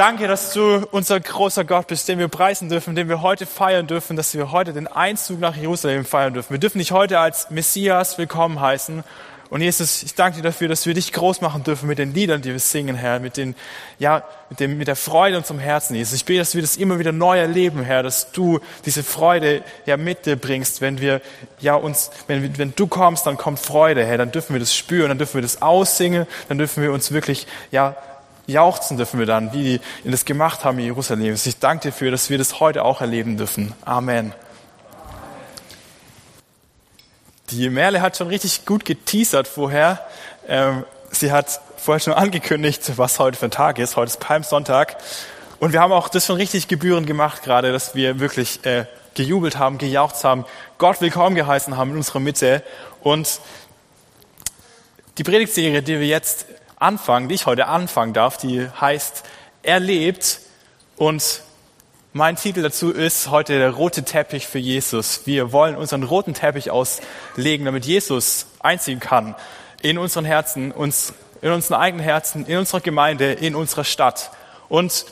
Danke, dass du unser großer Gott bist, den wir preisen dürfen, den wir heute feiern dürfen, dass wir heute den Einzug nach Jerusalem feiern dürfen. Wir dürfen dich heute als Messias willkommen heißen. Und Jesus, ich danke dir dafür, dass wir dich groß machen dürfen mit den Liedern, die wir singen, Herr, mit den, ja, mit dem, mit der Freude in unserem Herzen, Jesus. Ich bete, dass wir das immer wieder neu erleben, Herr, dass du diese Freude, ja, mit dir bringst. Wenn wir, ja, uns, wenn, wenn du kommst, dann kommt Freude, Herr, dann dürfen wir das spüren, dann dürfen wir das aussingen, dann dürfen wir uns wirklich, ja, jauchzen dürfen wir dann, wie die das gemacht haben in Jerusalem. Ich danke dir dafür, dass wir das heute auch erleben dürfen. Amen. Die Merle hat schon richtig gut geteasert vorher. Ähm, sie hat vorher schon angekündigt, was heute für ein Tag ist. Heute ist Palmsonntag. Und wir haben auch das schon richtig gebührend gemacht gerade, dass wir wirklich äh, gejubelt haben, gejaucht haben, Gott willkommen geheißen haben in unserer Mitte. Und die Predigtserie, die wir jetzt anfangen, die ich heute anfangen darf, die heißt Er lebt und mein Titel dazu ist heute der rote Teppich für Jesus. Wir wollen unseren roten Teppich auslegen, damit Jesus einziehen kann in unseren Herzen, uns, in unseren eigenen Herzen, in unserer Gemeinde, in unserer Stadt. Und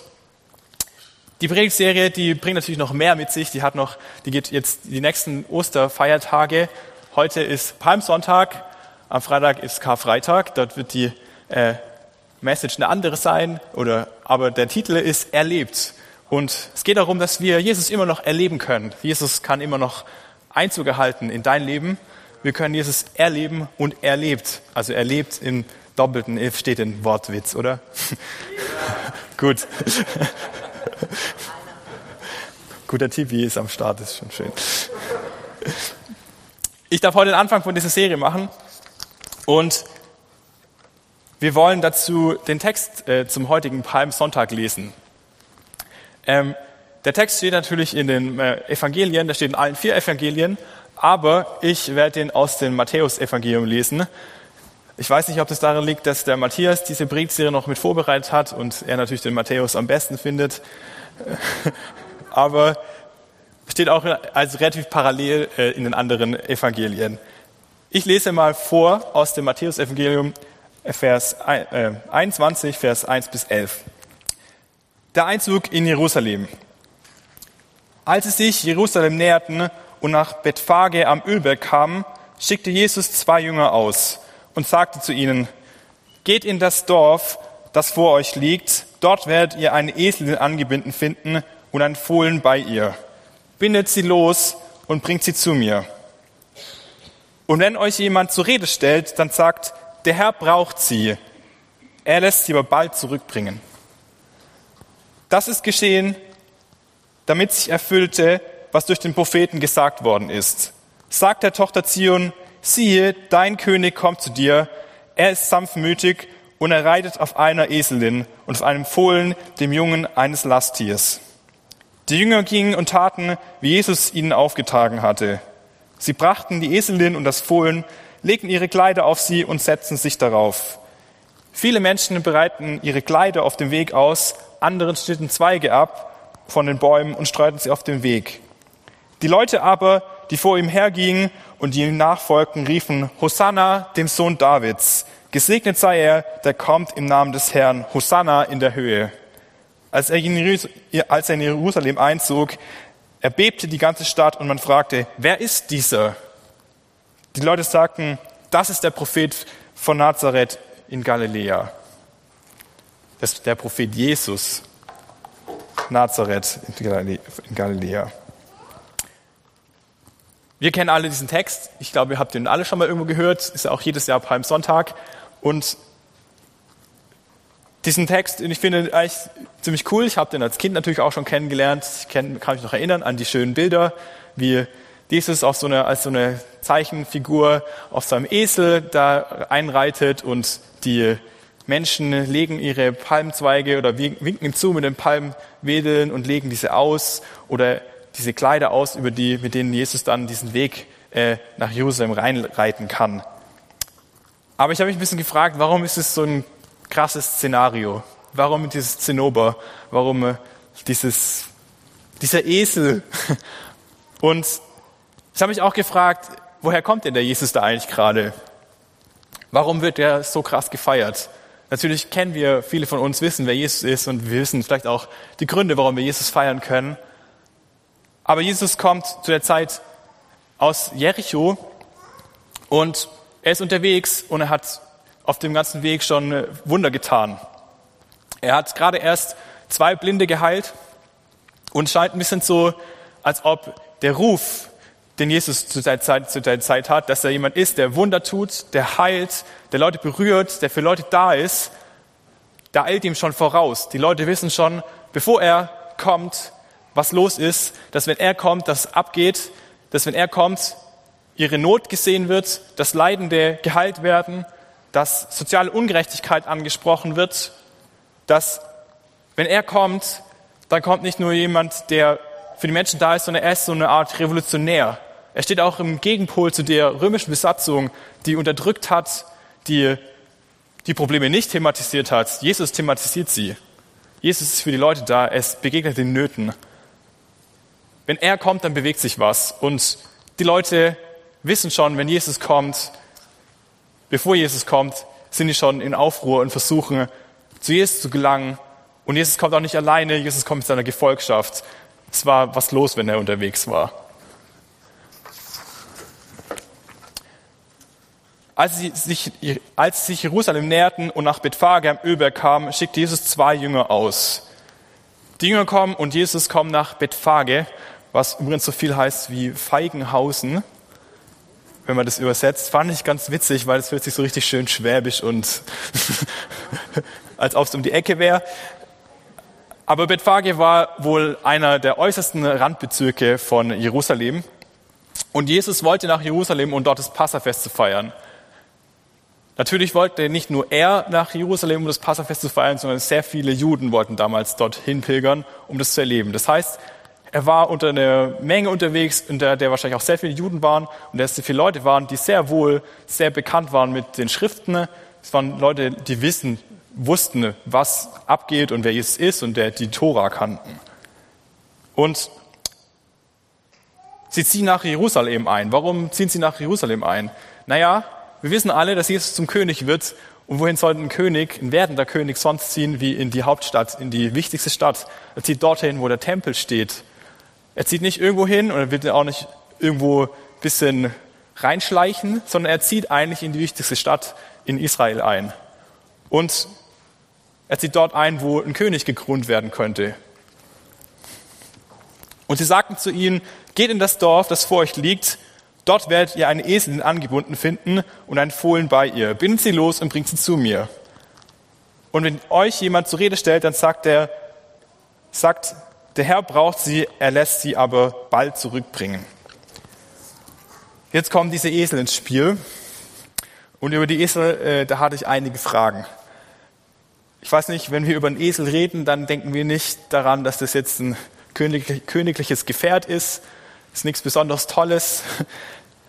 die Predigtserie, die bringt natürlich noch mehr mit sich. Die hat noch, die geht jetzt die nächsten Osterfeiertage. Heute ist Palmsonntag, am Freitag ist Karfreitag. Dort wird die äh, Message eine andere sein, oder, aber der Titel ist Erlebt. Und es geht darum, dass wir Jesus immer noch erleben können. Jesus kann immer noch Einzug erhalten in dein Leben. Wir können Jesus erleben und erlebt. Also erlebt im doppelten If steht in Wortwitz, oder? Gut. Guter TV ist am Start, ist schon schön. Ich darf heute den Anfang von dieser Serie machen und wir wollen dazu den Text äh, zum heutigen Palmsonntag lesen. Ähm, der Text steht natürlich in den äh, Evangelien, der steht in allen vier Evangelien, aber ich werde den aus dem Matthäus-Evangelium lesen. Ich weiß nicht, ob das daran liegt, dass der Matthias diese Briefserie noch mit vorbereitet hat und er natürlich den Matthäus am besten findet. aber steht auch als relativ parallel äh, in den anderen Evangelien. Ich lese mal vor aus dem Matthäus-Evangelium, Vers 21, äh, Vers 1 bis 11. Der Einzug in Jerusalem. Als sie sich Jerusalem näherten und nach Bethphage am Ölberg kamen, schickte Jesus zwei Jünger aus und sagte zu ihnen, geht in das Dorf, das vor euch liegt, dort werdet ihr eine Eselin angebunden finden und ein Fohlen bei ihr. Bindet sie los und bringt sie zu mir. Und wenn euch jemand zur Rede stellt, dann sagt, der Herr braucht sie, er lässt sie aber bald zurückbringen. Das ist geschehen, damit sich erfüllte, was durch den Propheten gesagt worden ist. Sagt der Tochter Zion, siehe, dein König kommt zu dir, er ist sanftmütig und er reitet auf einer Eselin und auf einem Fohlen, dem Jungen eines Lasttiers. Die Jünger gingen und taten, wie Jesus ihnen aufgetragen hatte. Sie brachten die Eselin und das Fohlen, legten ihre Kleider auf sie und setzten sich darauf. Viele Menschen bereiten ihre Kleider auf dem Weg aus, anderen schnitten Zweige ab von den Bäumen und streuten sie auf dem Weg. Die Leute aber, die vor ihm hergingen und die ihm nachfolgten, riefen, Hosanna, dem Sohn Davids. Gesegnet sei er, der kommt im Namen des Herrn. Hosanna in der Höhe. Als er in Jerusalem einzog, erbebte die ganze Stadt und man fragte, wer ist dieser? Die Leute sagten, das ist der Prophet von Nazareth in Galiläa. Das ist der Prophet Jesus, Nazareth in Galiläa. Wir kennen alle diesen Text. Ich glaube, ihr habt den alle schon mal irgendwo gehört. Ist ja auch jedes Jahr Palmsonntag. Und diesen Text, ich finde eigentlich ziemlich cool. Ich habe den als Kind natürlich auch schon kennengelernt. Ich kann mich noch erinnern an die schönen Bilder, wie Jesus auf so eine, als so eine Zeichenfigur auf seinem Esel da einreitet und die Menschen legen ihre Palmzweige oder winken zu mit den Palmwedeln und legen diese aus oder diese Kleider aus, über die, mit denen Jesus dann diesen Weg äh, nach Jerusalem reinreiten kann. Aber ich habe mich ein bisschen gefragt, warum ist es so ein krasses Szenario? Warum dieses Zinnober? Warum äh, dieses, dieser Esel? Und ich habe mich auch gefragt, woher kommt denn der Jesus da eigentlich gerade? Warum wird er so krass gefeiert? Natürlich kennen wir, viele von uns wissen, wer Jesus ist und wir wissen vielleicht auch die Gründe, warum wir Jesus feiern können. Aber Jesus kommt zu der Zeit aus Jericho und er ist unterwegs und er hat auf dem ganzen Weg schon Wunder getan. Er hat gerade erst zwei Blinde geheilt und scheint ein bisschen so, als ob der Ruf, den Jesus zu der, Zeit, zu der Zeit hat, dass er jemand ist, der Wunder tut, der heilt, der Leute berührt, der für Leute da ist, da eilt ihm schon voraus. Die Leute wissen schon, bevor er kommt, was los ist, dass wenn er kommt, das abgeht, dass wenn er kommt, ihre Not gesehen wird, dass Leidende geheilt werden, dass soziale Ungerechtigkeit angesprochen wird, dass wenn er kommt, dann kommt nicht nur jemand, der für die Menschen da ist, sondern er ist so eine Art Revolutionär. Er steht auch im Gegenpol zu der römischen Besatzung, die unterdrückt hat, die die Probleme nicht thematisiert hat. Jesus thematisiert sie. Jesus ist für die Leute da, es begegnet den Nöten. Wenn er kommt, dann bewegt sich was. Und die Leute wissen schon, wenn Jesus kommt, bevor Jesus kommt, sind die schon in Aufruhr und versuchen, zu Jesus zu gelangen. Und Jesus kommt auch nicht alleine, Jesus kommt mit seiner Gefolgschaft. Es war was los, wenn er unterwegs war. Als sie sich, als sie sich Jerusalem näherten und nach Bethphage am Ölberg kamen, schickte Jesus zwei Jünger aus. Die Jünger kommen und Jesus kommt nach Bethphage, was übrigens so viel heißt wie Feigenhausen. Wenn man das übersetzt, fand ich ganz witzig, weil es hört sich so richtig schön schwäbisch und als ob es um die Ecke wäre. Aber Bethphage war wohl einer der äußersten Randbezirke von Jerusalem. Und Jesus wollte nach Jerusalem, um dort das Passafest zu feiern. Natürlich wollte nicht nur er nach Jerusalem, um das Passafest zu feiern, sondern sehr viele Juden wollten damals dorthin pilgern, um das zu erleben. Das heißt, er war unter einer Menge unterwegs, unter der wahrscheinlich auch sehr viele Juden waren und der sehr viele Leute waren, die sehr wohl sehr bekannt waren mit den Schriften. Es waren Leute, die wissen, wussten, was abgeht und wer Jesus ist und der die Tora kannten. Und sie ziehen nach Jerusalem ein. Warum ziehen sie nach Jerusalem ein? Naja, wir wissen alle, dass Jesus zum König wird. Und wohin soll ein König, ein werdender König sonst ziehen, wie in die Hauptstadt, in die wichtigste Stadt? Er zieht dorthin, wo der Tempel steht. Er zieht nicht irgendwo hin und er will auch nicht irgendwo ein bisschen reinschleichen, sondern er zieht eigentlich in die wichtigste Stadt in Israel ein. Und er zieht dort ein, wo ein König gekrönt werden könnte. Und sie sagten zu ihnen, geht in das Dorf, das vor euch liegt, Dort werdet ihr eine Eselin angebunden finden und ein Fohlen bei ihr. Bindet sie los und bringt sie zu mir. Und wenn euch jemand zur Rede stellt, dann sagt er, sagt, der Herr braucht sie, er lässt sie aber bald zurückbringen. Jetzt kommen diese Esel ins Spiel. Und über die Esel, äh, da hatte ich einige Fragen. Ich weiß nicht, wenn wir über einen Esel reden, dann denken wir nicht daran, dass das jetzt ein königliches Gefährt ist. Ist nichts besonders Tolles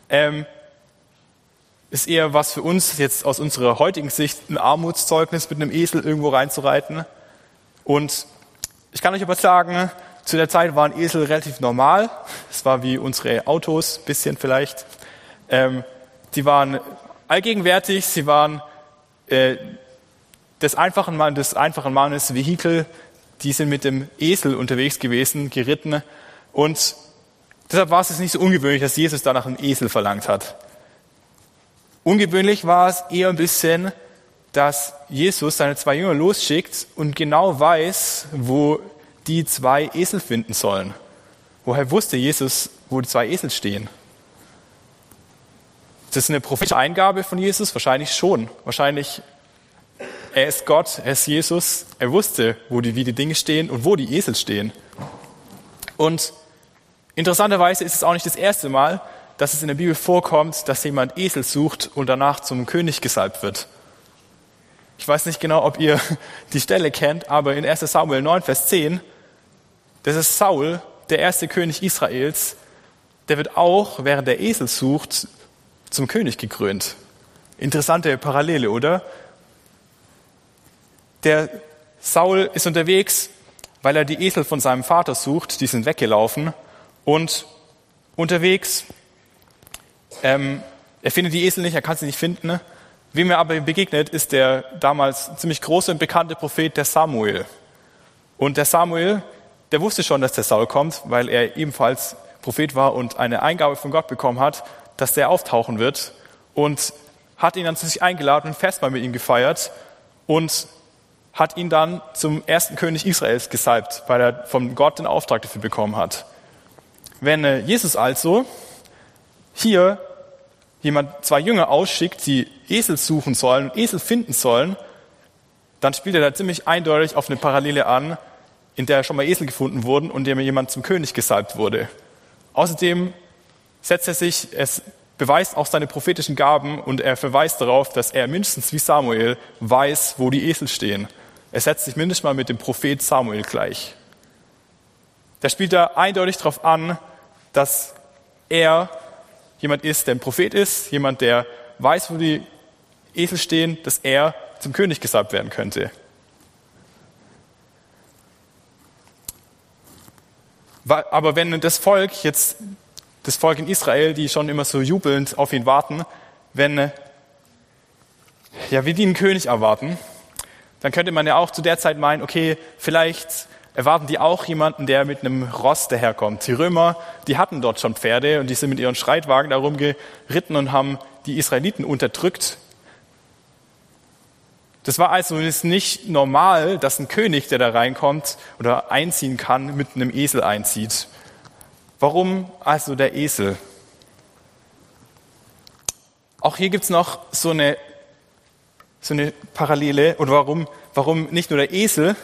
ähm, ist eher was für uns jetzt aus unserer heutigen Sicht ein Armutszeugnis, mit einem Esel irgendwo reinzureiten. Und ich kann euch aber sagen, zu der Zeit waren Esel relativ normal. Es war wie unsere Autos, bisschen vielleicht. Ähm, die waren allgegenwärtig, sie waren äh, des einfachen, Mann, des einfachen Mannes Vehikel, die sind mit dem Esel unterwegs gewesen, geritten. Und Deshalb war es nicht so ungewöhnlich, dass Jesus danach einen Esel verlangt hat. Ungewöhnlich war es eher ein bisschen, dass Jesus seine zwei Jünger losschickt und genau weiß, wo die zwei Esel finden sollen. Woher wusste Jesus, wo die zwei Esel stehen? Ist das eine prophetische Eingabe von Jesus? Wahrscheinlich schon. Wahrscheinlich, er ist Gott, er ist Jesus. Er wusste, wo die, wie die Dinge stehen und wo die Esel stehen. Und Interessanterweise ist es auch nicht das erste Mal, dass es in der Bibel vorkommt, dass jemand Esel sucht und danach zum König gesalbt wird. Ich weiß nicht genau, ob ihr die Stelle kennt, aber in 1 Samuel 9, Vers 10, das ist Saul, der erste König Israels, der wird auch, während der Esel sucht, zum König gekrönt. Interessante Parallele, oder? Der Saul ist unterwegs, weil er die Esel von seinem Vater sucht, die sind weggelaufen und unterwegs, ähm, er findet die Esel nicht, er kann sie nicht finden. Wem er aber begegnet, ist der damals ziemlich große und bekannte Prophet, der Samuel. Und der Samuel, der wusste schon, dass der Saul kommt, weil er ebenfalls Prophet war und eine Eingabe von Gott bekommen hat, dass der auftauchen wird und hat ihn dann zu sich eingeladen und Festmahl mit ihm gefeiert und hat ihn dann zum ersten König Israels gesalbt, weil er von Gott den Auftrag dafür bekommen hat. Wenn äh, Jesus also hier jemand zwei Jünger ausschickt, die Esel suchen sollen, Esel finden sollen, dann spielt er da ziemlich eindeutig auf eine Parallele an, in der schon mal Esel gefunden wurden und dem jemand zum König gesalbt wurde. Außerdem setzt er sich, es beweist auch seine prophetischen Gaben und er verweist darauf, dass er mindestens wie Samuel weiß, wo die Esel stehen. Er setzt sich mindestens mal mit dem Prophet Samuel gleich. Der spielt da eindeutig darauf an, dass er jemand ist, der ein Prophet ist, jemand, der weiß, wo die Esel stehen, dass er zum König gesalbt werden könnte. Aber wenn das Volk jetzt, das Volk in Israel, die schon immer so jubelnd auf ihn warten, wenn, ja, wir die einen König erwarten, dann könnte man ja auch zu der Zeit meinen, okay, vielleicht erwarten die auch jemanden, der mit einem Ross daherkommt. Die Römer, die hatten dort schon Pferde und die sind mit ihren Streitwagen darum geritten und haben die Israeliten unterdrückt. Das war also nicht normal, dass ein König, der da reinkommt oder einziehen kann, mit einem Esel einzieht. Warum also der Esel? Auch hier gibt's noch so eine, so eine Parallele. Oder warum, warum nicht nur der Esel,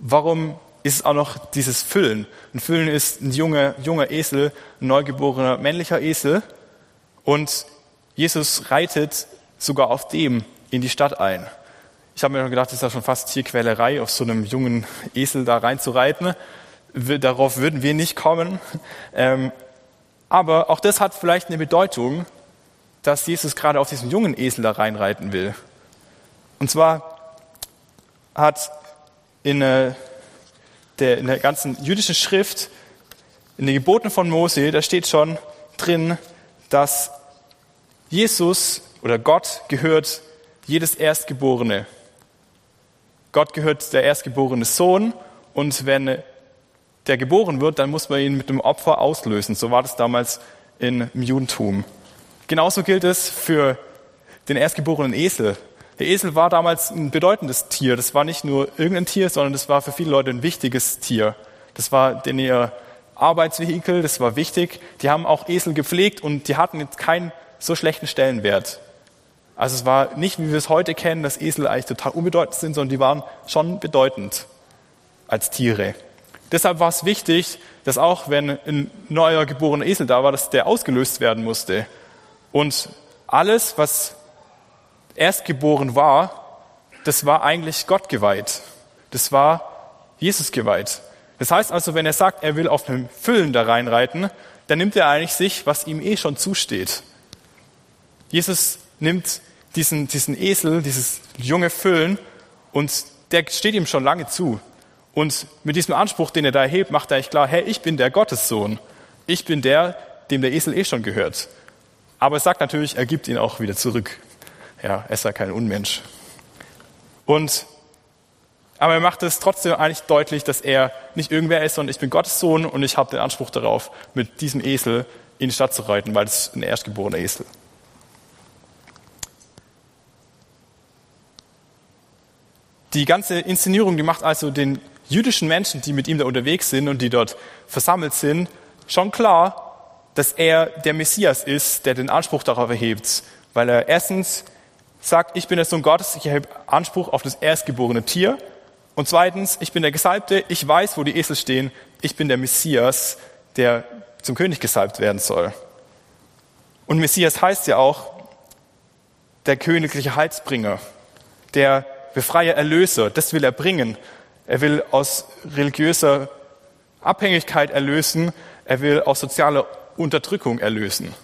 warum ist es auch noch dieses Füllen? Ein Füllen ist ein junger, junger Esel, ein neugeborener männlicher Esel. Und Jesus reitet sogar auf dem in die Stadt ein. Ich habe mir gedacht, das ist ja schon fast Tierquälerei, auf so einem jungen Esel da reinzureiten. Darauf würden wir nicht kommen. Ähm, aber auch das hat vielleicht eine Bedeutung, dass Jesus gerade auf diesen jungen Esel da reinreiten will. Und zwar hat in äh, der, in der ganzen jüdischen Schrift, in den Geboten von Mose, da steht schon drin, dass Jesus oder Gott gehört jedes Erstgeborene. Gott gehört der erstgeborene Sohn und wenn der geboren wird, dann muss man ihn mit dem Opfer auslösen. So war das damals im Judentum. Genauso gilt es für den erstgeborenen Esel. Der Esel war damals ein bedeutendes Tier. Das war nicht nur irgendein Tier, sondern das war für viele Leute ein wichtiges Tier. Das war denn ihr Arbeitsvehikel, das war wichtig. Die haben auch Esel gepflegt und die hatten jetzt keinen so schlechten Stellenwert. Also es war nicht, wie wir es heute kennen, dass Esel eigentlich total unbedeutend sind, sondern die waren schon bedeutend als Tiere. Deshalb war es wichtig, dass auch wenn ein neuer geborener Esel da war, dass der ausgelöst werden musste. Und alles, was erstgeboren war, das war eigentlich Gott geweiht. Das war Jesus geweiht. Das heißt also, wenn er sagt, er will auf einem Füllen da reinreiten, dann nimmt er eigentlich sich, was ihm eh schon zusteht. Jesus nimmt diesen, diesen Esel, dieses junge Füllen, und der steht ihm schon lange zu. Und mit diesem Anspruch, den er da erhebt, macht er eigentlich klar, hey, ich bin der Gottessohn. Ich bin der, dem der Esel eh schon gehört. Aber er sagt natürlich, er gibt ihn auch wieder zurück. Ja, er ist ja kein Unmensch. Und, aber er macht es trotzdem eigentlich deutlich, dass er nicht irgendwer ist, sondern ich bin Gottes Sohn und ich habe den Anspruch darauf, mit diesem Esel in die Stadt zu reiten, weil es ein erstgeborener Esel. Die ganze Inszenierung, die macht also den jüdischen Menschen, die mit ihm da unterwegs sind und die dort versammelt sind, schon klar, dass er der Messias ist, der den Anspruch darauf erhebt. Weil er erstens sagt, ich bin der Sohn Gottes, ich erhebe Anspruch auf das erstgeborene Tier. Und zweitens, ich bin der Gesalbte, ich weiß, wo die Esel stehen, ich bin der Messias, der zum König gesalbt werden soll. Und Messias heißt ja auch der königliche Heilsbringer, der Befreier, Erlöser. Das will er bringen. Er will aus religiöser Abhängigkeit erlösen. Er will aus sozialer Unterdrückung erlösen.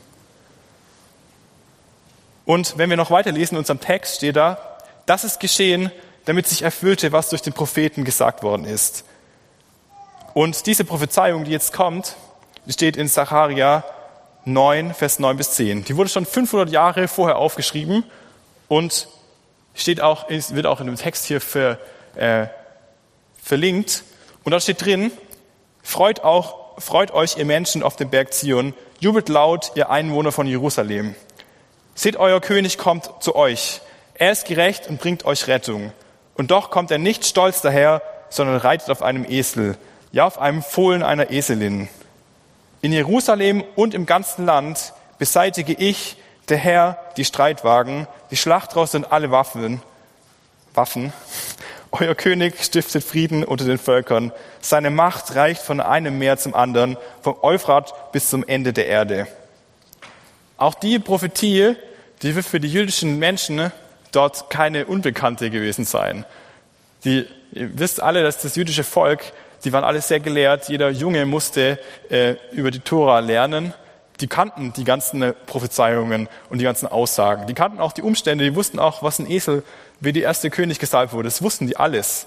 Und wenn wir noch weiterlesen in unserem Text, steht da, das ist geschehen, damit sich erfüllte, was durch den Propheten gesagt worden ist. Und diese Prophezeiung, die jetzt kommt, steht in Zacharia 9, Vers 9 bis 10. Die wurde schon 500 Jahre vorher aufgeschrieben Und steht auch, wird auch in dem Text hier für, äh, verlinkt. Und dort steht drin, freut auch, freut euch ihr Menschen auf dem Berg Zion, jubelt laut ihr Einwohner von Jerusalem. Seht, euer König kommt zu euch. Er ist gerecht und bringt euch Rettung. Und doch kommt er nicht stolz daher, sondern reitet auf einem Esel, ja auf einem Fohlen einer Eselin. In Jerusalem und im ganzen Land beseitige ich, der Herr, die Streitwagen, die Schlachtrosse und alle Waffen. Waffen. Euer König stiftet Frieden unter den Völkern. Seine Macht reicht von einem Meer zum anderen, vom Euphrat bis zum Ende der Erde. Auch die Prophetie, die wird für die jüdischen Menschen dort keine Unbekannte gewesen sein. Die, ihr wisst alle, dass das jüdische Volk, die waren alle sehr gelehrt. Jeder Junge musste äh, über die Tora lernen. Die kannten die ganzen Prophezeiungen und die ganzen Aussagen. Die kannten auch die Umstände. Die wussten auch, was ein Esel, wie der erste König gesalbt wurde. Das wussten die alles.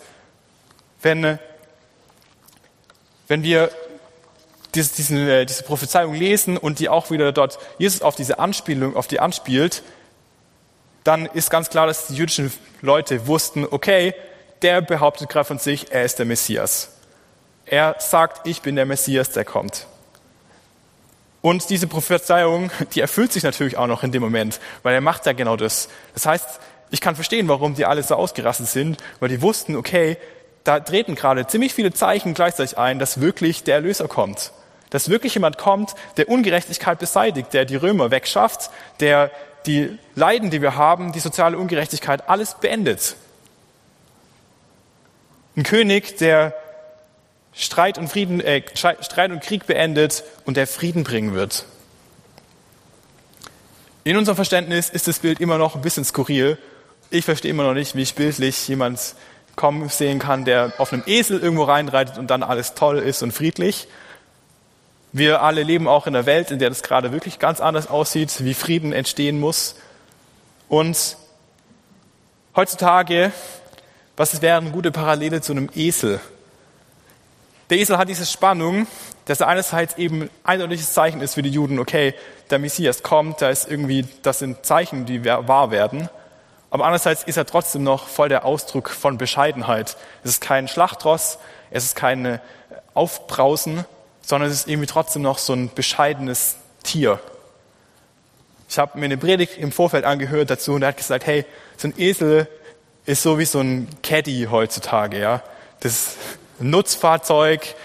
Wenn, wenn wir diese, diesen, äh, diese Prophezeiung lesen und die auch wieder dort Jesus auf diese Anspielung, auf die anspielt, dann ist ganz klar, dass die jüdischen Leute wussten, okay, der behauptet gerade von sich, er ist der Messias. Er sagt, ich bin der Messias, der kommt. Und diese Prophezeiung, die erfüllt sich natürlich auch noch in dem Moment, weil er macht ja genau das. Das heißt, ich kann verstehen, warum die alle so ausgerastet sind, weil die wussten, okay, da treten gerade ziemlich viele Zeichen gleichzeitig ein, dass wirklich der Erlöser kommt. Dass wirklich jemand kommt, der Ungerechtigkeit beseitigt, der die Römer wegschafft, der die Leiden, die wir haben, die soziale Ungerechtigkeit, alles beendet. Ein König, der Streit und, Frieden, äh, Streit und Krieg beendet und der Frieden bringen wird. In unserem Verständnis ist das Bild immer noch ein bisschen skurril. Ich verstehe immer noch nicht, wie ich bildlich jemand kommen sehen kann, der auf einem Esel irgendwo reinreitet und dann alles toll ist und friedlich. Wir alle leben auch in einer Welt, in der das gerade wirklich ganz anders aussieht, wie Frieden entstehen muss. Und heutzutage, was wäre eine gute Parallele zu einem Esel? Der Esel hat diese Spannung, dass er einerseits eben ein eindeutiges Zeichen ist für die Juden, okay, der Messias kommt, da ist irgendwie, das sind Zeichen, die wahr werden. Aber andererseits ist er trotzdem noch voll der Ausdruck von Bescheidenheit. Es ist kein Schlachtross, es ist kein Aufbrausen, sondern es ist irgendwie trotzdem noch so ein bescheidenes Tier. Ich habe mir eine Predigt im Vorfeld angehört dazu und er hat gesagt, hey, so ein Esel ist so wie so ein Caddy heutzutage, ja. Das Nutzfahrzeug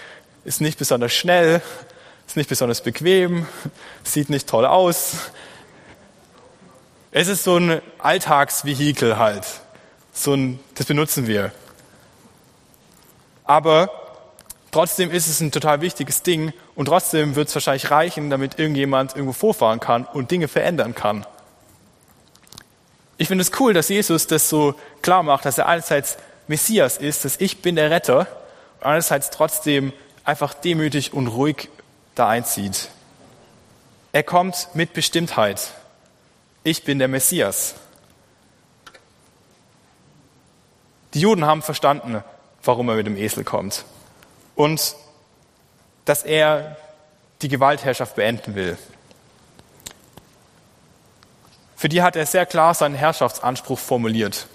ist nicht besonders schnell, ist nicht besonders bequem, sieht nicht toll aus. Es ist so ein Alltagsvehikel halt. So ein, das benutzen wir. Aber Trotzdem ist es ein total wichtiges Ding und trotzdem wird es wahrscheinlich reichen, damit irgendjemand irgendwo vorfahren kann und Dinge verändern kann. Ich finde es cool, dass Jesus das so klar macht, dass er einerseits Messias ist, dass ich bin der Retter, und andererseits trotzdem einfach demütig und ruhig da einzieht. Er kommt mit Bestimmtheit. Ich bin der Messias. Die Juden haben verstanden, warum er mit dem Esel kommt und dass er die Gewaltherrschaft beenden will. Für die hat er sehr klar seinen Herrschaftsanspruch formuliert.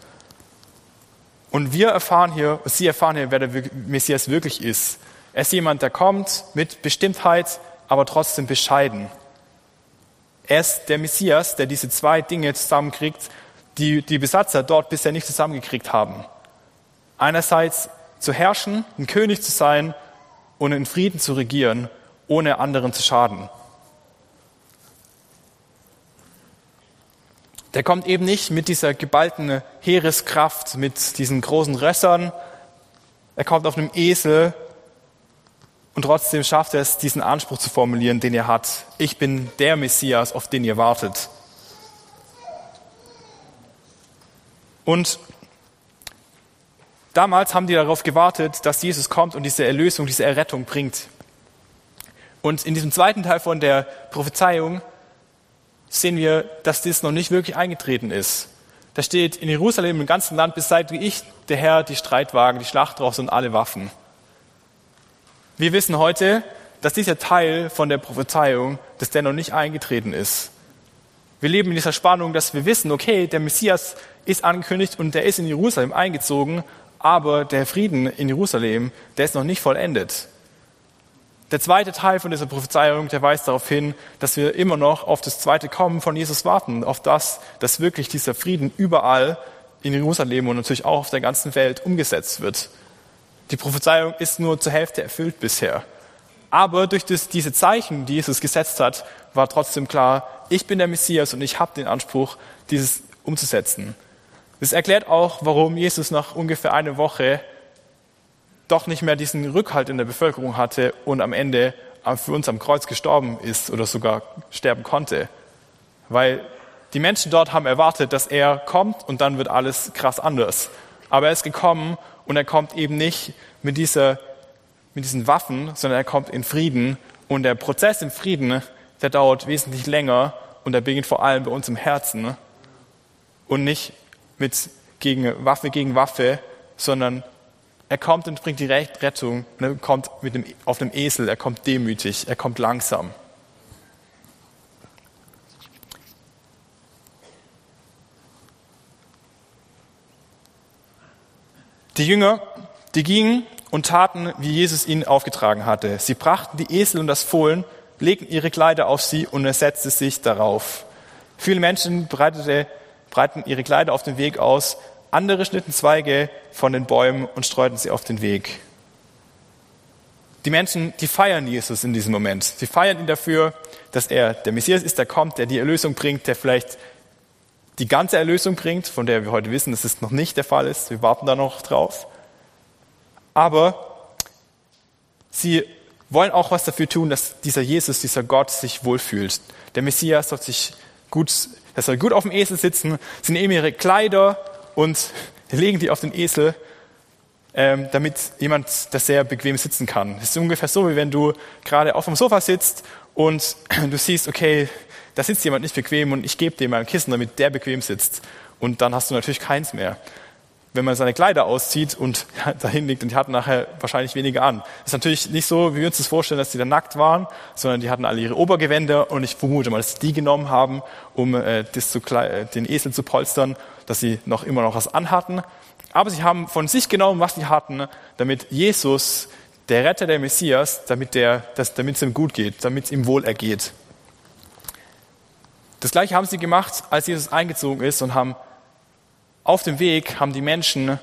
Und wir erfahren hier, sie erfahren hier, wer der Messias wirklich ist. Er ist jemand, der kommt mit Bestimmtheit, aber trotzdem bescheiden. Er ist der Messias, der diese zwei Dinge zusammenkriegt, die die Besatzer dort bisher nicht zusammengekriegt haben. Einerseits zu herrschen, ein König zu sein und in Frieden zu regieren, ohne anderen zu schaden. Der kommt eben nicht mit dieser geballten Heereskraft, mit diesen großen Rössern. Er kommt auf einem Esel und trotzdem schafft er es, diesen Anspruch zu formulieren, den er hat. Ich bin der Messias, auf den ihr wartet. Und Damals haben die darauf gewartet, dass Jesus kommt und diese Erlösung, diese Errettung bringt. Und in diesem zweiten Teil von der Prophezeiung sehen wir, dass dies noch nicht wirklich eingetreten ist. Da steht, in Jerusalem im ganzen Land beseitige ich, der Herr, die Streitwagen, die Schlachtrosse und alle Waffen. Wir wissen heute, dass dieser Teil von der Prophezeiung, dass der noch nicht eingetreten ist. Wir leben in dieser Spannung, dass wir wissen, okay, der Messias ist angekündigt und der ist in Jerusalem eingezogen, aber der Frieden in Jerusalem, der ist noch nicht vollendet. Der zweite Teil von dieser Prophezeiung, der weist darauf hin, dass wir immer noch auf das zweite Kommen von Jesus warten, auf das, dass wirklich dieser Frieden überall in Jerusalem und natürlich auch auf der ganzen Welt umgesetzt wird. Die Prophezeiung ist nur zur Hälfte erfüllt bisher. Aber durch das, diese Zeichen, die Jesus gesetzt hat, war trotzdem klar, ich bin der Messias und ich habe den Anspruch, dieses umzusetzen. Das erklärt auch, warum Jesus nach ungefähr einer Woche doch nicht mehr diesen Rückhalt in der Bevölkerung hatte und am Ende für uns am Kreuz gestorben ist oder sogar sterben konnte. Weil die Menschen dort haben erwartet, dass er kommt und dann wird alles krass anders. Aber er ist gekommen und er kommt eben nicht mit, dieser, mit diesen Waffen, sondern er kommt in Frieden. Und der Prozess im Frieden, der dauert wesentlich länger und der beginnt vor allem bei uns im Herzen und nicht mit gegen Waffe gegen Waffe, sondern er kommt und bringt die Rettung. Er kommt mit dem, auf dem Esel, er kommt demütig, er kommt langsam. Die Jünger, die gingen und taten, wie Jesus ihnen aufgetragen hatte. Sie brachten die Esel und das Fohlen, legten ihre Kleider auf sie und er setzte sich darauf. Viele Menschen breitete, breiteten ihre Kleider auf den Weg aus, andere schnitten Zweige von den Bäumen und streuten sie auf den Weg. Die Menschen, die feiern Jesus in diesem Moment. Sie feiern ihn dafür, dass er der Messias ist, der kommt, der die Erlösung bringt, der vielleicht die ganze Erlösung bringt, von der wir heute wissen, dass es noch nicht der Fall ist. Wir warten da noch drauf. Aber sie wollen auch was dafür tun, dass dieser Jesus, dieser Gott sich wohlfühlt. Der Messias soll sich gut, er soll gut auf dem Esel sitzen. Sie nehmen ihre Kleider und legen die auf den Esel, ähm, damit jemand das sehr bequem sitzen kann. Es ist ungefähr so, wie wenn du gerade auf dem Sofa sitzt und du siehst, okay, da sitzt jemand nicht bequem und ich gebe dem ein Kissen, damit der bequem sitzt. Und dann hast du natürlich keins mehr. Wenn man seine Kleider auszieht und dahin liegt und die hatten nachher wahrscheinlich weniger an. Ist natürlich nicht so, wie wir uns das vorstellen, dass die da nackt waren, sondern die hatten alle ihre Obergewänder und ich vermute mal, dass die genommen haben, um äh, das zu, äh, den Esel zu polstern dass sie noch immer noch was anhatten. Aber sie haben von sich genommen, was sie hatten, damit Jesus, der Retter, der Messias, damit, der, das, damit es ihm gut geht, damit es ihm wohl ergeht. Das gleiche haben sie gemacht, als Jesus eingezogen ist und haben auf dem Weg haben die Menschen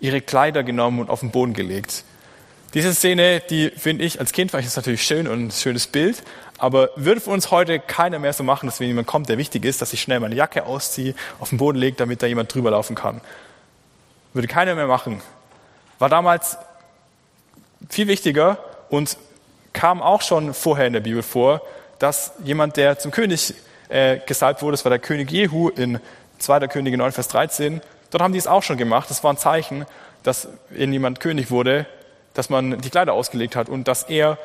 ihre Kleider genommen und auf den Boden gelegt. Diese Szene, die finde ich als Kind, war ich natürlich schön und ein schönes Bild, aber würde für uns heute keiner mehr so machen, dass wenn jemand kommt, der wichtig ist, dass ich schnell meine Jacke ausziehe, auf den Boden lege, damit da jemand drüber laufen kann. Würde keiner mehr machen. War damals viel wichtiger und kam auch schon vorher in der Bibel vor, dass jemand, der zum König äh, gesalbt wurde, das war der König Jehu in 2. Könige 9, Vers 13, dort haben die es auch schon gemacht. Das war ein Zeichen, dass wenn jemand König wurde, dass man die Kleider ausgelegt hat und dass er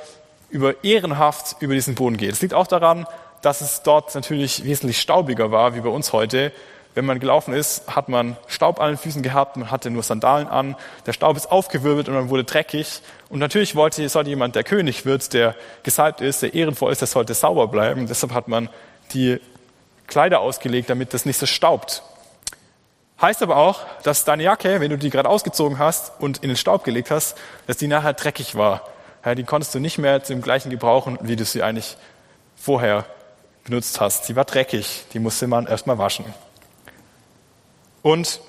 über ehrenhaft über diesen Boden geht. Es liegt auch daran, dass es dort natürlich wesentlich staubiger war wie bei uns heute. Wenn man gelaufen ist, hat man Staub an den Füßen gehabt, man hatte nur Sandalen an, der Staub ist aufgewirbelt und man wurde dreckig. Und natürlich wollte, sollte jemand, der König wird, der gesalbt ist, der ehrenvoll ist, der sollte sauber bleiben. Deshalb hat man die Kleider ausgelegt, damit das nicht so staubt. Heißt aber auch, dass deine Jacke, wenn du die gerade ausgezogen hast und in den Staub gelegt hast, dass die nachher dreckig war. Ja, die konntest du nicht mehr zum gleichen gebrauchen, wie du sie eigentlich vorher benutzt hast. Sie war dreckig, die musste man erstmal waschen. Und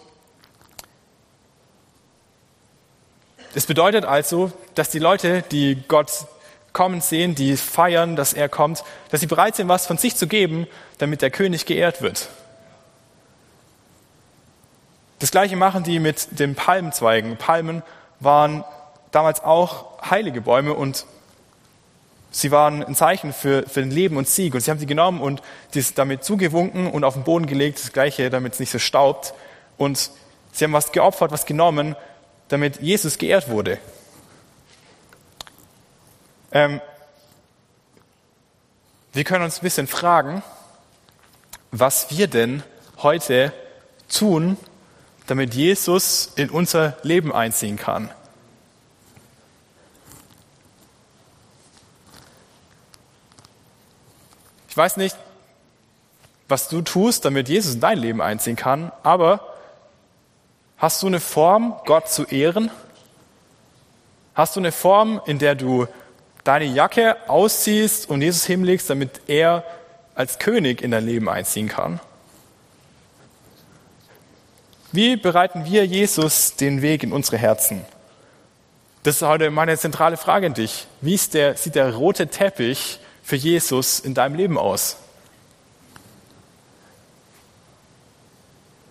es bedeutet also, dass die Leute, die Gott kommen sehen, die feiern, dass er kommt, dass sie bereit sind, was von sich zu geben, damit der König geehrt wird. Das gleiche machen die mit den Palmzweigen. Palmen waren damals auch heilige Bäume und sie waren ein Zeichen für, für den Leben und Sieg. Und sie haben sie genommen und dies damit zugewunken und auf den Boden gelegt, das gleiche, damit es nicht so staubt. Und sie haben was geopfert, was genommen, damit Jesus geehrt wurde. Ähm, wir können uns ein bisschen fragen, was wir denn heute tun, damit Jesus in unser Leben einziehen kann. Ich weiß nicht, was du tust, damit Jesus in dein Leben einziehen kann, aber hast du eine Form, Gott zu ehren? Hast du eine Form, in der du deine Jacke ausziehst und Jesus hinlegst, damit er als König in dein Leben einziehen kann? Wie bereiten wir Jesus den Weg in unsere Herzen? Das ist heute meine zentrale Frage an dich. Wie der, sieht der rote Teppich für Jesus in deinem Leben aus?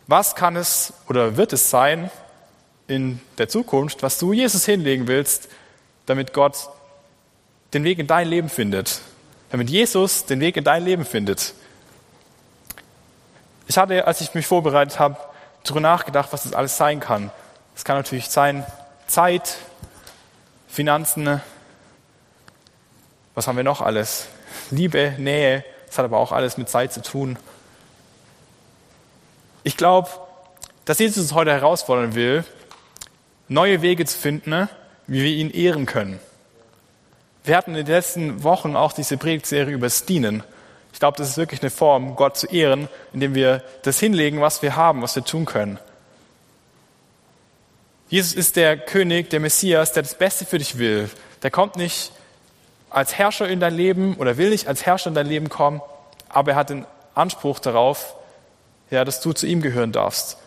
Was kann es oder wird es sein in der Zukunft, was du Jesus hinlegen willst, damit Gott den Weg in dein Leben findet? Damit Jesus den Weg in dein Leben findet? Ich hatte, als ich mich vorbereitet habe, darüber nachgedacht, was das alles sein kann. Es kann natürlich sein Zeit, Finanzen, was haben wir noch alles? Liebe, Nähe, das hat aber auch alles mit Zeit zu tun. Ich glaube, dass Jesus uns heute herausfordern will, neue Wege zu finden, wie wir ihn ehren können. Wir hatten in den letzten Wochen auch diese Predigtserie über das Dienen. Ich glaube, das ist wirklich eine Form, Gott zu ehren, indem wir das hinlegen, was wir haben, was wir tun können. Jesus ist der König, der Messias, der das Beste für dich will. Der kommt nicht als Herrscher in dein Leben oder will nicht als Herrscher in dein Leben kommen, aber er hat den Anspruch darauf, ja, dass du zu ihm gehören darfst.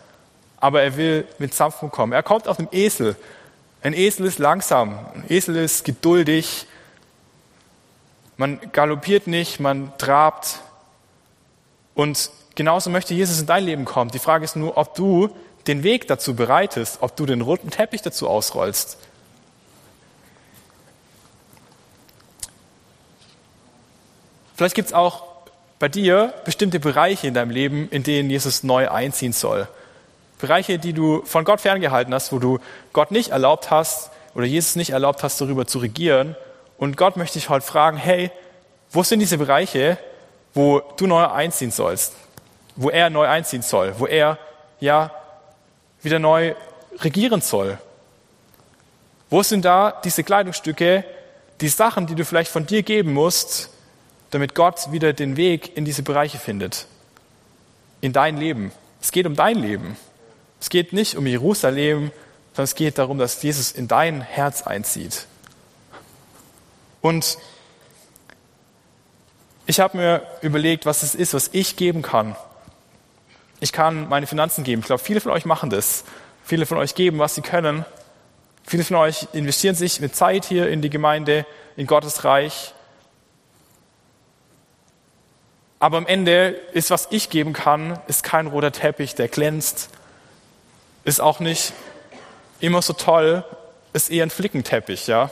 Aber er will mit Sanftmut kommen. Er kommt auf einem Esel. Ein Esel ist langsam, ein Esel ist geduldig, man galoppiert nicht, man trabt. Und genauso möchte Jesus in dein Leben kommen. Die Frage ist nur, ob du den Weg dazu bereitest, ob du den roten Teppich dazu ausrollst. Vielleicht gibt es auch bei dir bestimmte Bereiche in deinem Leben, in denen Jesus neu einziehen soll. Bereiche, die du von Gott ferngehalten hast, wo du Gott nicht erlaubt hast oder Jesus nicht erlaubt hast, darüber zu regieren und Gott möchte dich heute fragen, hey, wo sind diese Bereiche, wo du neu einziehen sollst? Wo er neu einziehen soll? Wo er, ja, wieder neu regieren soll? Wo sind da diese Kleidungsstücke, die Sachen, die du vielleicht von dir geben musst, damit Gott wieder den Weg in diese Bereiche findet? In dein Leben. Es geht um dein Leben. Es geht nicht um Jerusalem, sondern es geht darum, dass Jesus in dein Herz einzieht. Und ich habe mir überlegt, was es ist, was ich geben kann. Ich kann meine Finanzen geben. Ich glaube, viele von euch machen das. Viele von euch geben, was sie können. Viele von euch investieren sich mit Zeit hier in die Gemeinde, in Gottes Reich. Aber am Ende ist, was ich geben kann, ist kein roter Teppich, der glänzt. Ist auch nicht immer so toll, ist eher ein Flickenteppich, ja.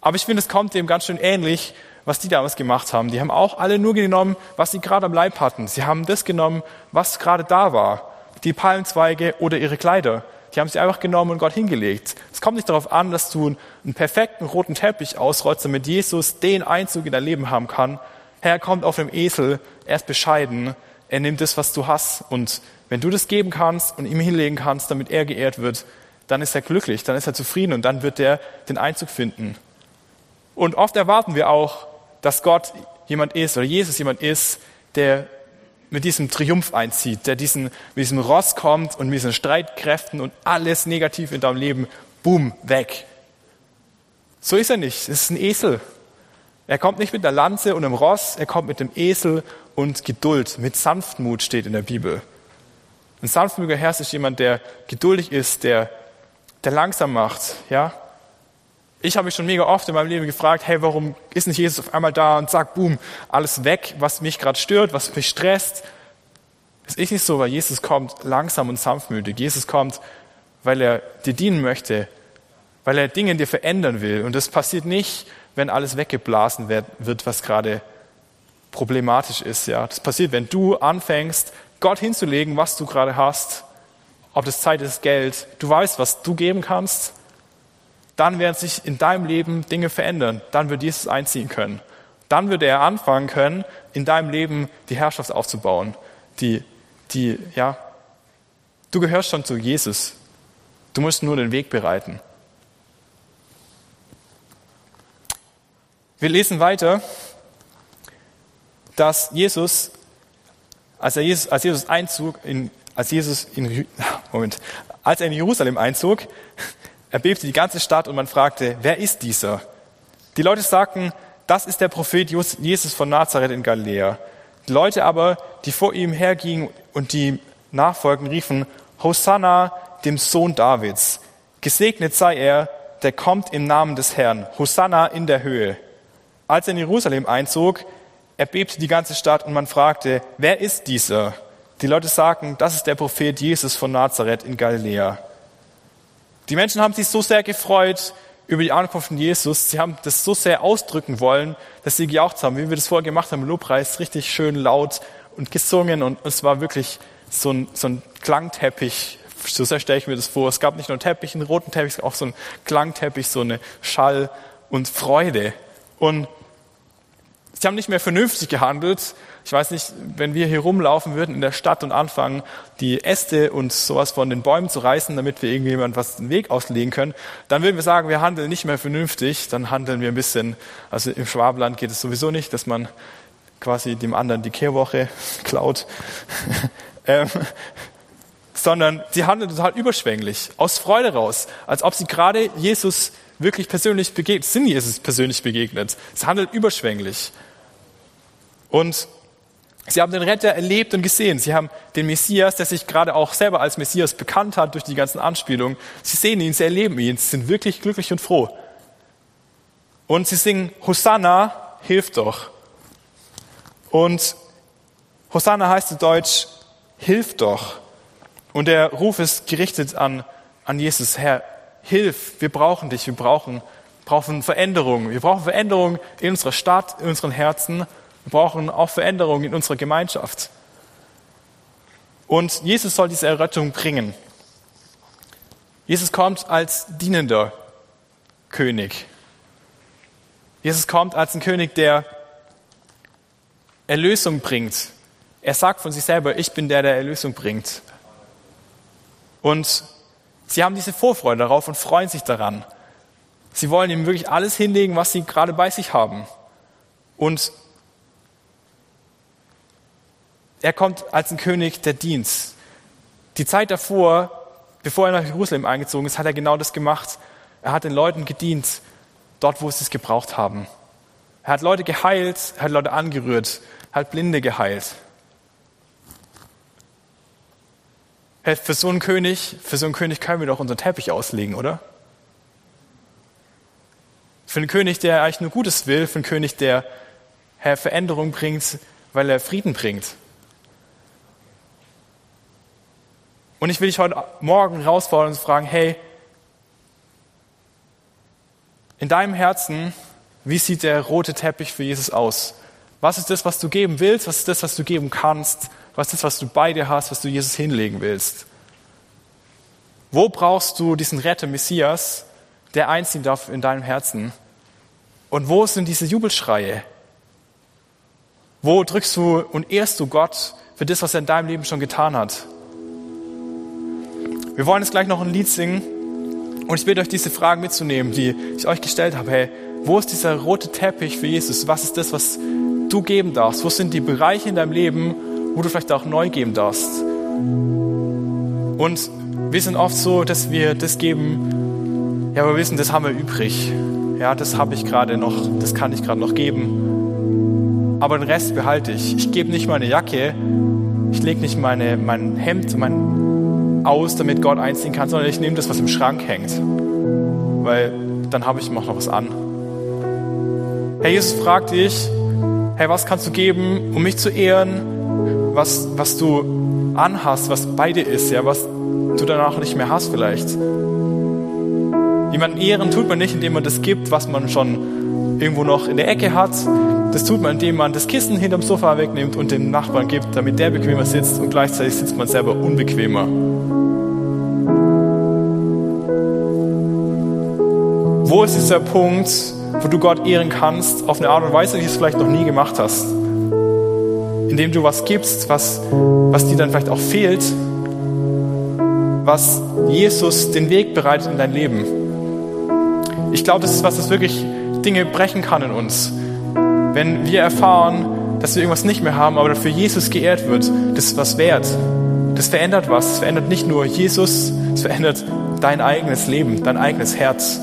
Aber ich finde, es kommt dem ganz schön ähnlich, was die damals gemacht haben. Die haben auch alle nur genommen, was sie gerade am Leib hatten. Sie haben das genommen, was gerade da war. Die Palmzweige oder ihre Kleider. Die haben sie einfach genommen und Gott hingelegt. Es kommt nicht darauf an, dass du einen perfekten roten Teppich ausrollst, damit Jesus den Einzug in dein Leben haben kann. Herr kommt auf dem Esel, er ist bescheiden, er nimmt das, was du hast. Und wenn du das geben kannst und ihm hinlegen kannst, damit er geehrt wird, dann ist er glücklich, dann ist er zufrieden und dann wird er den Einzug finden. Und oft erwarten wir auch, dass Gott jemand ist oder Jesus jemand ist, der mit diesem Triumph einzieht, der diesen, mit diesem Ross kommt und mit diesen Streitkräften und alles negativ in deinem Leben, boom, weg. So ist er nicht. Es ist ein Esel. Er kommt nicht mit einer Lanze und einem Ross, er kommt mit dem Esel und Geduld, mit Sanftmut steht in der Bibel. Ein sanftmütiger Herr ist jemand, der geduldig ist, der, der langsam macht, ja, ich habe mich schon mega oft in meinem Leben gefragt, hey, warum ist nicht Jesus auf einmal da und sagt, boom, alles weg, was mich gerade stört, was mich stresst. Das ist nicht so, weil Jesus kommt langsam und sanftmütig. Jesus kommt, weil er dir dienen möchte, weil er Dinge in dir verändern will. Und das passiert nicht, wenn alles weggeblasen wird, was gerade problematisch ist. Ja, das passiert, wenn du anfängst, Gott hinzulegen, was du gerade hast. Ob das Zeit ist, Geld. Du weißt, was du geben kannst dann werden sich in deinem Leben Dinge verändern. Dann wird Jesus einziehen können. Dann wird er anfangen können, in deinem Leben die Herrschaft aufzubauen. Die, die, ja, du gehörst schon zu Jesus. Du musst nur den Weg bereiten. Wir lesen weiter. dass Jesus, als, er Jesus, als Jesus Einzug in, als Jesus in, Moment, als er in Jerusalem einzog, erbebte die ganze Stadt und man fragte, wer ist dieser? Die Leute sagten, das ist der Prophet Jesus von Nazareth in Galiläa. Die Leute aber, die vor ihm hergingen und die nachfolgten, riefen, Hosanna dem Sohn Davids. Gesegnet sei er, der kommt im Namen des Herrn. Hosanna in der Höhe. Als er in Jerusalem einzog, erbebte die ganze Stadt und man fragte, wer ist dieser? Die Leute sagten, das ist der Prophet Jesus von Nazareth in Galiläa. Die Menschen haben sich so sehr gefreut über die Ankunft von Jesus. Sie haben das so sehr ausdrücken wollen, dass sie gejaucht haben, wie wir das vorher gemacht haben Lobpreis, richtig schön laut und gesungen. Und es war wirklich so ein, so ein Klangteppich. So sehr stelle ich mir das vor. Es gab nicht nur einen Teppich, einen roten Teppich, auch so einen Klangteppich, so eine Schall und Freude. Und sie haben nicht mehr vernünftig gehandelt, ich weiß nicht, wenn wir hier rumlaufen würden in der Stadt und anfangen, die Äste und sowas von den Bäumen zu reißen, damit wir irgendjemand was den Weg auslegen können, dann würden wir sagen, wir handeln nicht mehr vernünftig, dann handeln wir ein bisschen, also im Schwabenland geht es sowieso nicht, dass man quasi dem anderen die Kehrwoche klaut, ähm, sondern sie handeln total überschwänglich, aus Freude raus, als ob sie gerade Jesus wirklich persönlich begegnet, sind Jesus persönlich begegnet. Sie handeln überschwänglich. Und Sie haben den Retter erlebt und gesehen. Sie haben den Messias, der sich gerade auch selber als Messias bekannt hat durch die ganzen Anspielungen. Sie sehen ihn, sie erleben ihn, sie sind wirklich glücklich und froh. Und sie singen Hosanna, hilf doch. Und Hosanna heißt in Deutsch, hilf doch. Und der Ruf ist gerichtet an, an Jesus, Herr, hilf, wir brauchen dich, wir brauchen, brauchen Veränderung. Wir brauchen Veränderung in unserer Stadt, in unseren Herzen wir brauchen auch Veränderungen in unserer Gemeinschaft. Und Jesus soll diese Errettung bringen. Jesus kommt als dienender König. Jesus kommt als ein König, der Erlösung bringt. Er sagt von sich selber, ich bin der, der Erlösung bringt. Und sie haben diese Vorfreude darauf und freuen sich daran. Sie wollen ihm wirklich alles hinlegen, was sie gerade bei sich haben. Und er kommt als ein König der Dienst. Die Zeit davor, bevor er nach Jerusalem eingezogen ist, hat er genau das gemacht. Er hat den Leuten gedient, dort, wo sie es gebraucht haben. Er hat Leute geheilt, er hat Leute angerührt, er hat Blinde geheilt. Für so einen König, für so einen König können wir doch unseren Teppich auslegen, oder? Für einen König, der eigentlich nur Gutes will, für einen König, der Veränderung bringt, weil er Frieden bringt. Und ich will dich heute Morgen herausfordern und fragen, hey, in deinem Herzen, wie sieht der rote Teppich für Jesus aus? Was ist das, was du geben willst? Was ist das, was du geben kannst? Was ist das, was du bei dir hast, was du Jesus hinlegen willst? Wo brauchst du diesen Retter Messias, der einziehen darf in deinem Herzen? Und wo sind diese Jubelschreie? Wo drückst du und ehrst du Gott für das, was er in deinem Leben schon getan hat? Wir wollen jetzt gleich noch ein Lied singen und ich bitte euch, diese Fragen mitzunehmen, die ich euch gestellt habe. Hey, wo ist dieser rote Teppich für Jesus? Was ist das, was du geben darfst? Wo sind die Bereiche in deinem Leben, wo du vielleicht auch neu geben darfst? Und wir sind oft so, dass wir das geben, ja, wir wissen, das haben wir übrig. Ja, das habe ich gerade noch, das kann ich gerade noch geben. Aber den Rest behalte ich. Ich gebe nicht meine Jacke, ich lege nicht meine, mein Hemd, mein aus, damit Gott einziehen kann, sondern ich nehme das, was im Schrank hängt. Weil dann habe ich noch was an. Herr Jesus fragt dich, hey, was kannst du geben, um mich zu ehren? Was, was du anhast, was bei dir ist, ja, was du danach nicht mehr hast vielleicht. Jemanden ehren tut man nicht, indem man das gibt, was man schon irgendwo noch in der Ecke hat. Das tut man, indem man das Kissen hinterm Sofa wegnimmt und dem Nachbarn gibt, damit der bequemer sitzt und gleichzeitig sitzt man selber unbequemer. Wo ist dieser Punkt, wo du Gott ehren kannst, auf eine Art und Weise, wie du es vielleicht noch nie gemacht hast? Indem du was gibst, was, was dir dann vielleicht auch fehlt, was Jesus den Weg bereitet in dein Leben. Ich glaube, das ist was, das wirklich Dinge brechen kann in uns. Wenn wir erfahren, dass wir irgendwas nicht mehr haben, aber dafür Jesus geehrt wird, das ist was wert. Das verändert was. Es verändert nicht nur Jesus, es verändert dein eigenes Leben, dein eigenes Herz.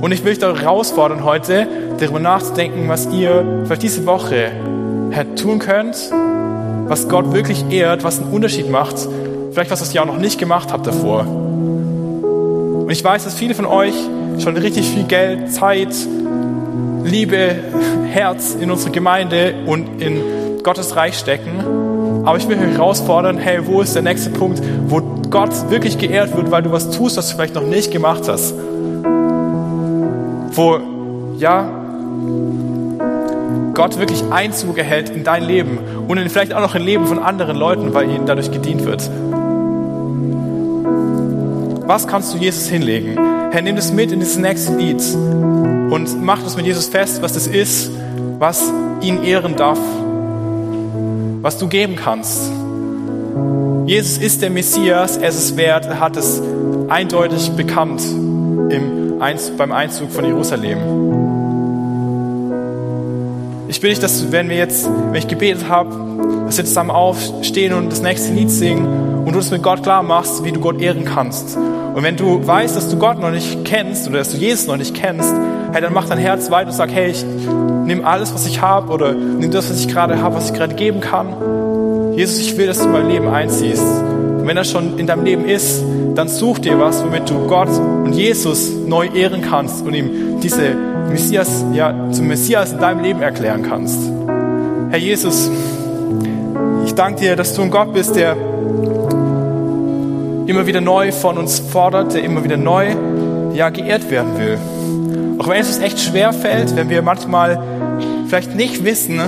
Und ich will euch da herausfordern heute, darüber nachzudenken, was ihr vielleicht diese Woche tun könnt, was Gott wirklich ehrt, was einen Unterschied macht. Vielleicht was, was ihr auch noch nicht gemacht habt davor. Und ich weiß, dass viele von euch schon richtig viel Geld, Zeit, Liebe, Herz in unsere Gemeinde und in Gottes Reich stecken. Aber ich will herausfordern, hey, wo ist der nächste Punkt, wo Gott wirklich geehrt wird, weil du was tust, was du vielleicht noch nicht gemacht hast? Wo, ja, Gott wirklich Einzug erhält in dein Leben und in vielleicht auch noch in Leben von anderen Leuten, weil ihnen dadurch gedient wird. Was kannst du Jesus hinlegen? Herr, nimm das mit in dieses nächste Lied und mach das mit Jesus fest, was das ist, was ihn ehren darf, was du geben kannst. Jesus ist der Messias, er ist es wert, er hat es eindeutig bekannt im Einzug, beim Einzug von Jerusalem. Ich bitte dich, dass wenn wir jetzt, wenn ich gebetet habe, dass wir zusammen aufstehen und das nächste Lied singen und du es mit Gott klar machst, wie du Gott ehren kannst. Und wenn du weißt, dass du Gott noch nicht kennst oder dass du Jesus noch nicht kennst, hey, dann mach dein Herz weit und sag, hey, ich nehme alles, was ich habe oder nimm das, was ich gerade habe, was ich gerade geben kann. Jesus, ich will, dass du in mein Leben einziehst. Und wenn das schon in deinem Leben ist, dann such dir was, womit du Gott und Jesus neu ehren kannst und ihm diese Messias, ja, zum Messias in deinem Leben erklären kannst. Herr Jesus, ich danke dir, dass du ein Gott bist, der immer wieder neu von uns fordert, der immer wieder neu ja, geehrt werden will. Auch wenn es uns echt schwer fällt, wenn wir manchmal vielleicht nicht wissen,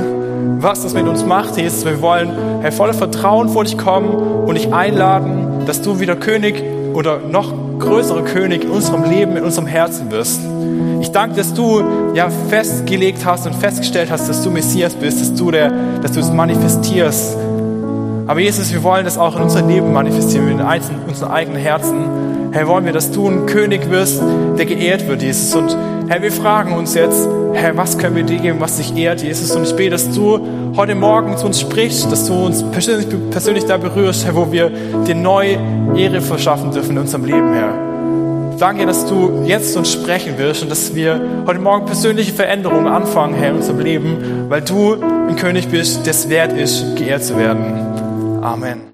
was das mit uns macht, Jesus, wir wollen Herr, voller Vertrauen vor dich kommen und dich einladen, dass du wieder König oder noch größere König in unserem Leben, in unserem Herzen wirst. Ich danke, dass du ja festgelegt hast und festgestellt hast, dass du Messias bist, dass du der, dass du es manifestierst, aber Jesus, wir wollen das auch in unserem Leben manifestieren, in unseren eigenen Herzen. Herr, wollen wir, dass du ein König wirst, der geehrt wird, Jesus. Und Herr, wir fragen uns jetzt, Herr, was können wir dir geben, was dich ehrt, Jesus? Und ich bete, dass du heute Morgen zu uns sprichst, dass du uns persönlich, persönlich da berührst, Herr, wo wir dir neu Ehre verschaffen dürfen in unserem Leben, Herr. Danke, dass du jetzt zu uns sprechen wirst und dass wir heute Morgen persönliche Veränderungen anfangen, Herr, in unserem Leben, weil du ein König bist, der es wert ist, geehrt zu werden. Amen.